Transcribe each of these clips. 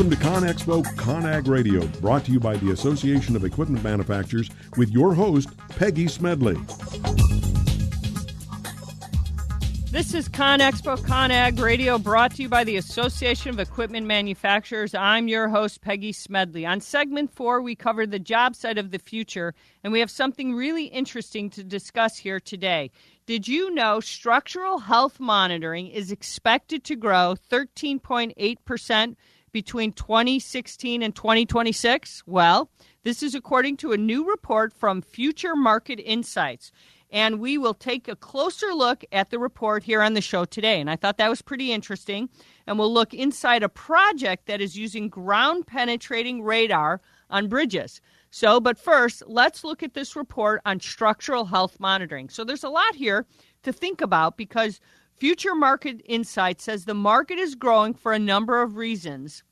Welcome to ConExpo ConAg Radio, brought to you by the Association of Equipment Manufacturers with your host, Peggy Smedley. This is ConExpo ConAg Radio, brought to you by the Association of Equipment Manufacturers. I'm your host, Peggy Smedley. On segment four, we cover the job site of the future, and we have something really interesting to discuss here today. Did you know structural health monitoring is expected to grow 13.8% between 2016 and 2026? Well, this is according to a new report from Future Market Insights. And we will take a closer look at the report here on the show today. And I thought that was pretty interesting. And we'll look inside a project that is using ground penetrating radar on bridges. So, but first, let's look at this report on structural health monitoring. So, there's a lot here to think about because Future Market Insight says the market is growing for a number of reasons.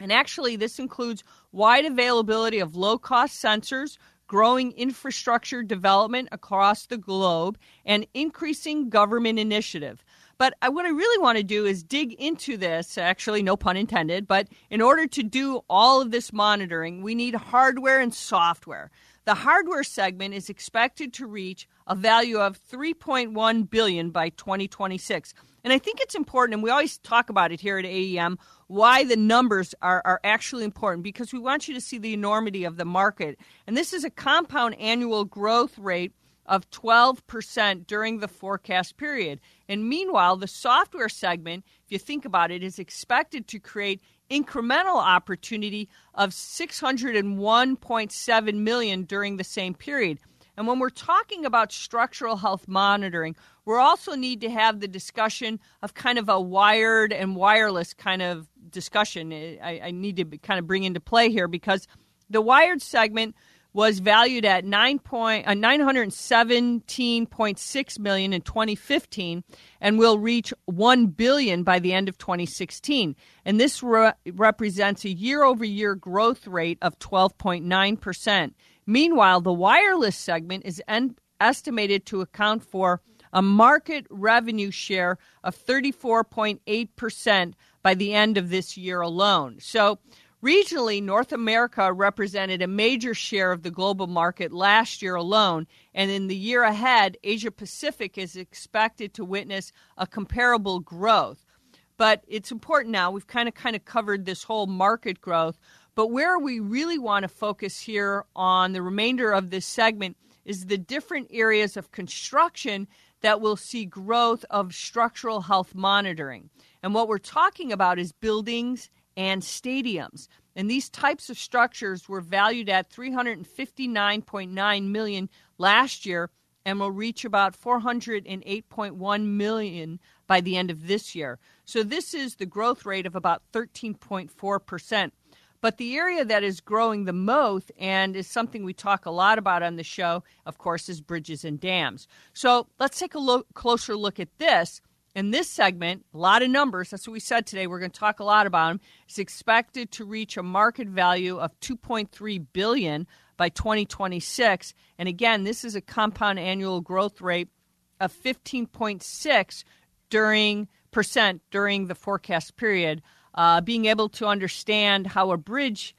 And actually, this includes wide availability of low cost sensors, growing infrastructure development across the globe, and increasing government initiative. But what I really want to do is dig into this, actually, no pun intended, but in order to do all of this monitoring, we need hardware and software. The hardware segment is expected to reach a value of 3.1 billion by 2026. And I think it's important, and we always talk about it here at AEM, why the numbers are, are actually important because we want you to see the enormity of the market. And this is a compound annual growth rate of 12% during the forecast period. And meanwhile, the software segment, if you think about it, is expected to create incremental opportunity of 601.7 million during the same period. And when we're talking about structural health monitoring, we also need to have the discussion of kind of a wired and wireless kind of discussion. I, I need to kind of bring into play here because the wired segment was valued at 9 point, uh, 917.6 million in 2015 and will reach 1 billion by the end of 2016 and this re- represents a year-over-year growth rate of 12.9%. Meanwhile, the wireless segment is en- estimated to account for a market revenue share of 34.8% by the end of this year alone. So, Regionally, North America represented a major share of the global market last year alone, and in the year ahead, Asia Pacific is expected to witness a comparable growth. But it's important now, we've kind of kind of covered this whole market growth, but where we really want to focus here on the remainder of this segment is the different areas of construction that will see growth of structural health monitoring. And what we're talking about is buildings and stadiums. And these types of structures were valued at 359.9 million last year and will reach about 408.1 million by the end of this year. So this is the growth rate of about 13.4%. But the area that is growing the most and is something we talk a lot about on the show, of course, is bridges and dams. So let's take a look, closer look at this in this segment, a lot of numbers. That's what we said today. We're going to talk a lot about them. It's expected to reach a market value of 2.3 billion by 2026. And again, this is a compound annual growth rate of 15.6 during percent during the forecast period. Uh, being able to understand how a bridge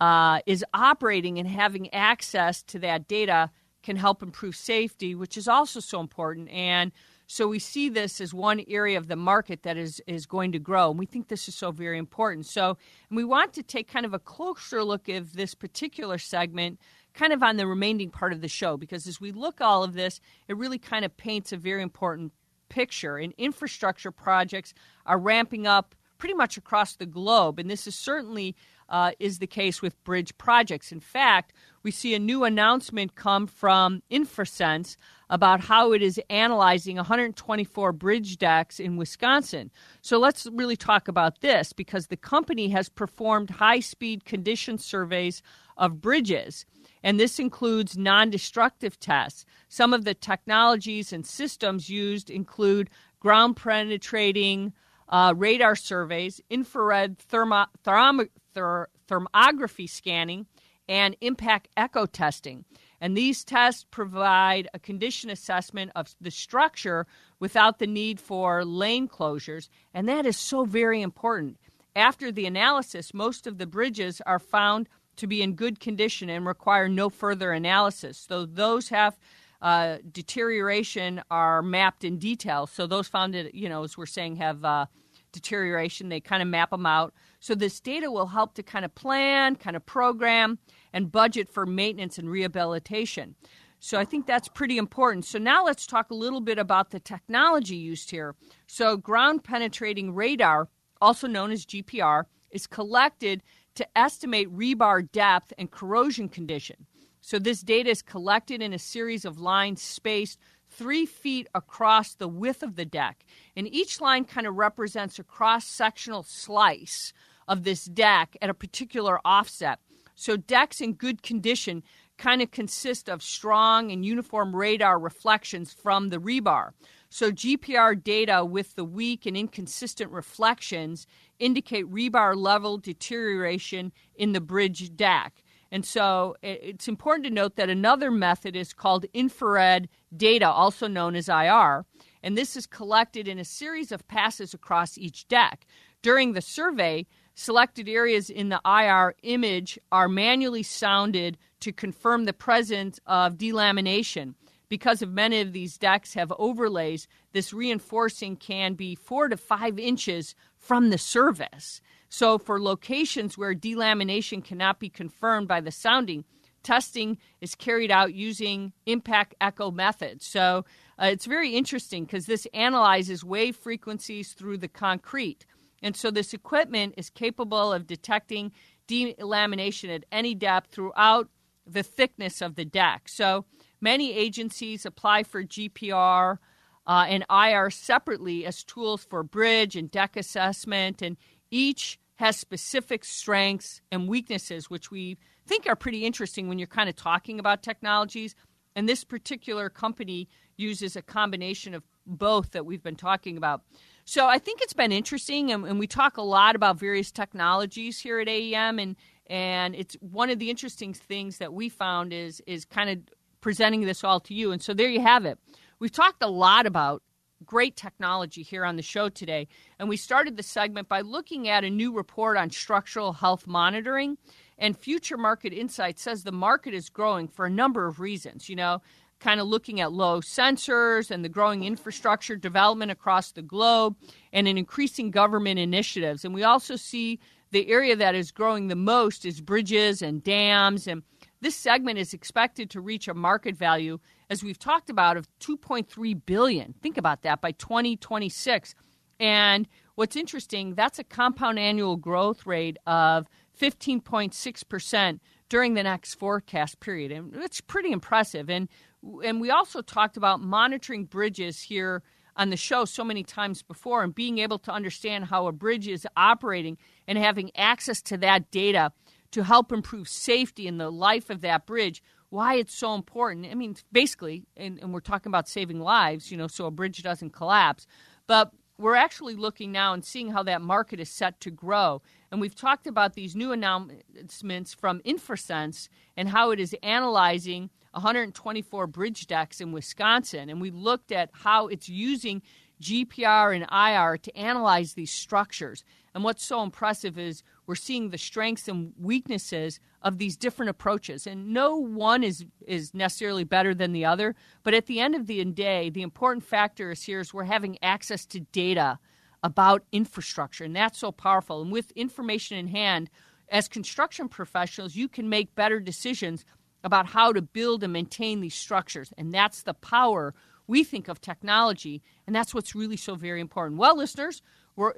uh, is operating and having access to that data can help improve safety, which is also so important. And so we see this as one area of the market that is, is going to grow. And we think this is so very important. So and we want to take kind of a closer look at this particular segment kind of on the remaining part of the show because as we look all of this, it really kind of paints a very important picture. And infrastructure projects are ramping up pretty much across the globe. And this is certainly uh, is the case with bridge projects. In fact, we see a new announcement come from Infrasense about how it is analyzing 124 bridge decks in Wisconsin. So let's really talk about this because the company has performed high speed condition surveys of bridges. And this includes non destructive tests. Some of the technologies and systems used include ground penetrating uh, radar surveys, infrared thermo- thermo- ther- thermography scanning, and impact echo testing. And these tests provide a condition assessment of the structure without the need for lane closures. And that is so very important. after the analysis, most of the bridges are found to be in good condition and require no further analysis. So those have uh, deterioration are mapped in detail. So those found, it, you know, as we're saying, have uh, deterioration. They kind of map them out. So this data will help to kind of plan, kind of program, and budget for maintenance and rehabilitation. So I think that's pretty important. So now let's talk a little bit about the technology used here. So ground penetrating radar, also known as GPR, is collected to estimate rebar depth and corrosion condition. So this data is collected in a series of lines spaced three feet across the width of the deck. And each line kind of represents a cross sectional slice of this deck at a particular offset. So decks in good condition kind of consist of strong and uniform radar reflections from the rebar. So GPR data with the weak and inconsistent reflections indicate rebar level deterioration in the bridge deck. And so it's important to note that another method is called infrared data, also known as IR. And this is collected in a series of passes across each deck. During the survey, selected areas in the IR image are manually sounded to confirm the presence of delamination. Because of many of these decks have overlays, this reinforcing can be four to five inches from the surface. So, for locations where delamination cannot be confirmed by the sounding, testing is carried out using impact echo methods. So, uh, it's very interesting because this analyzes wave frequencies through the concrete. And so, this equipment is capable of detecting delamination at any depth throughout the thickness of the deck. So, many agencies apply for GPR uh, and IR separately as tools for bridge and deck assessment, and each has specific strengths and weaknesses, which we think are pretty interesting when you're kind of talking about technologies. And this particular company uses a combination of both that we've been talking about. So I think it's been interesting, and, and we talk a lot about various technologies here at AEM, and and it's one of the interesting things that we found is is kind of presenting this all to you. And so there you have it. We've talked a lot about great technology here on the show today. And we started the segment by looking at a new report on structural health monitoring. And Future Market Insight says the market is growing for a number of reasons. You know, kind of looking at low sensors and the growing infrastructure development across the globe and an increasing government initiatives. And we also see the area that is growing the most is bridges and dams and this segment is expected to reach a market value, as we've talked about, of 2.3 billion. Think about that by 2026. And what's interesting, that's a compound annual growth rate of 15.6% during the next forecast period. And it's pretty impressive. And and we also talked about monitoring bridges here on the show so many times before and being able to understand how a bridge is operating and having access to that data to help improve safety in the life of that bridge why it's so important. I mean basically and, and, we're talking about saving lives you know so a bridge doesn't collapse. But we're actually looking now and seeing how that market is set to grow. And we've talked about these new announcements from infrasense and how it is analyzing 124 bridge decks in wisconsin. And we looked at how it's using gpr and ir to analyze these structures. And what's so impressive is we're seeing the strengths and weaknesses of these different approaches. And no one is, is necessarily better than the other. But at the end of the day, the important factor is here is we're having access to data about infrastructure. And that's so powerful. And with information in hand, as construction professionals, you can make better decisions about how to build and maintain these structures. And that's the power we think of technology. And that's what's really so very important. Well, listeners,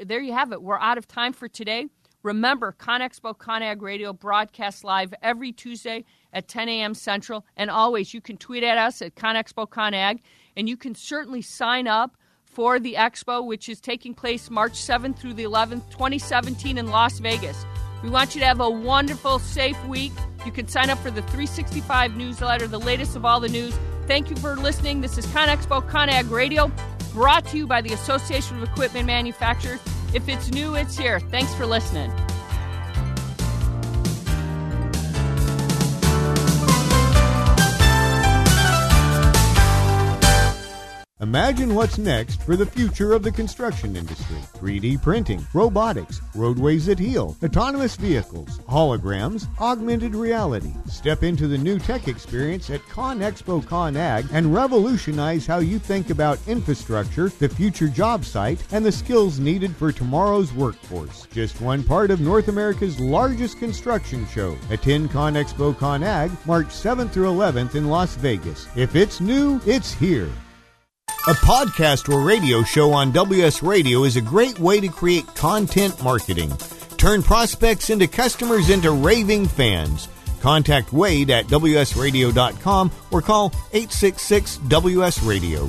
there you have it. We're out of time for today. Remember, ConExpo ConAg Radio broadcasts live every Tuesday at 10 a.m. Central. And always, you can tweet at us at ConExpo ConAg. And you can certainly sign up for the expo, which is taking place March 7th through the 11th, 2017 in Las Vegas. We want you to have a wonderful, safe week. You can sign up for the 365 newsletter, the latest of all the news. Thank you for listening. This is ConExpo ConAg Radio brought to you by the Association of Equipment Manufacturers. If it's new, it's here. Thanks for listening. Imagine what's next for the future of the construction industry 3D printing, robotics, roadways that heal, autonomous vehicles, holograms, augmented reality. Step into the new tech experience at ConExpo ConAg and revolutionize how you think about infrastructure, the future job site, and the skills needed for tomorrow's workforce. Just one part of North America's largest construction show. Attend ConExpo ConAg March 7th through 11th in Las Vegas. If it's new, it's here. A podcast or radio show on WS Radio is a great way to create content marketing. Turn prospects into customers into raving fans. Contact Wade at WSRadio.com or call 866 WS Radio.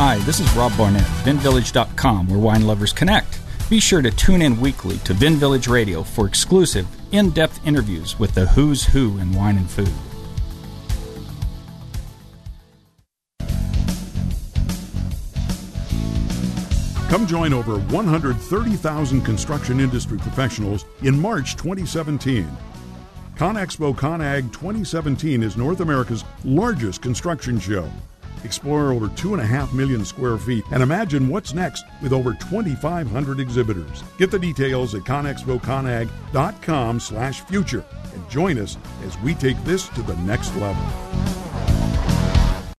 Hi, this is Rob Barnett, VinVillage.com, where wine lovers connect. Be sure to tune in weekly to Vin Village Radio for exclusive, in depth interviews with the who's who in wine and food. Come join over 130,000 construction industry professionals in March 2017. ConExpo ConAg 2017 is North America's largest construction show. Explore over 2.5 million square feet and imagine what's next with over 2,500 exhibitors. Get the details at conexpoconag.com slash future and join us as we take this to the next level.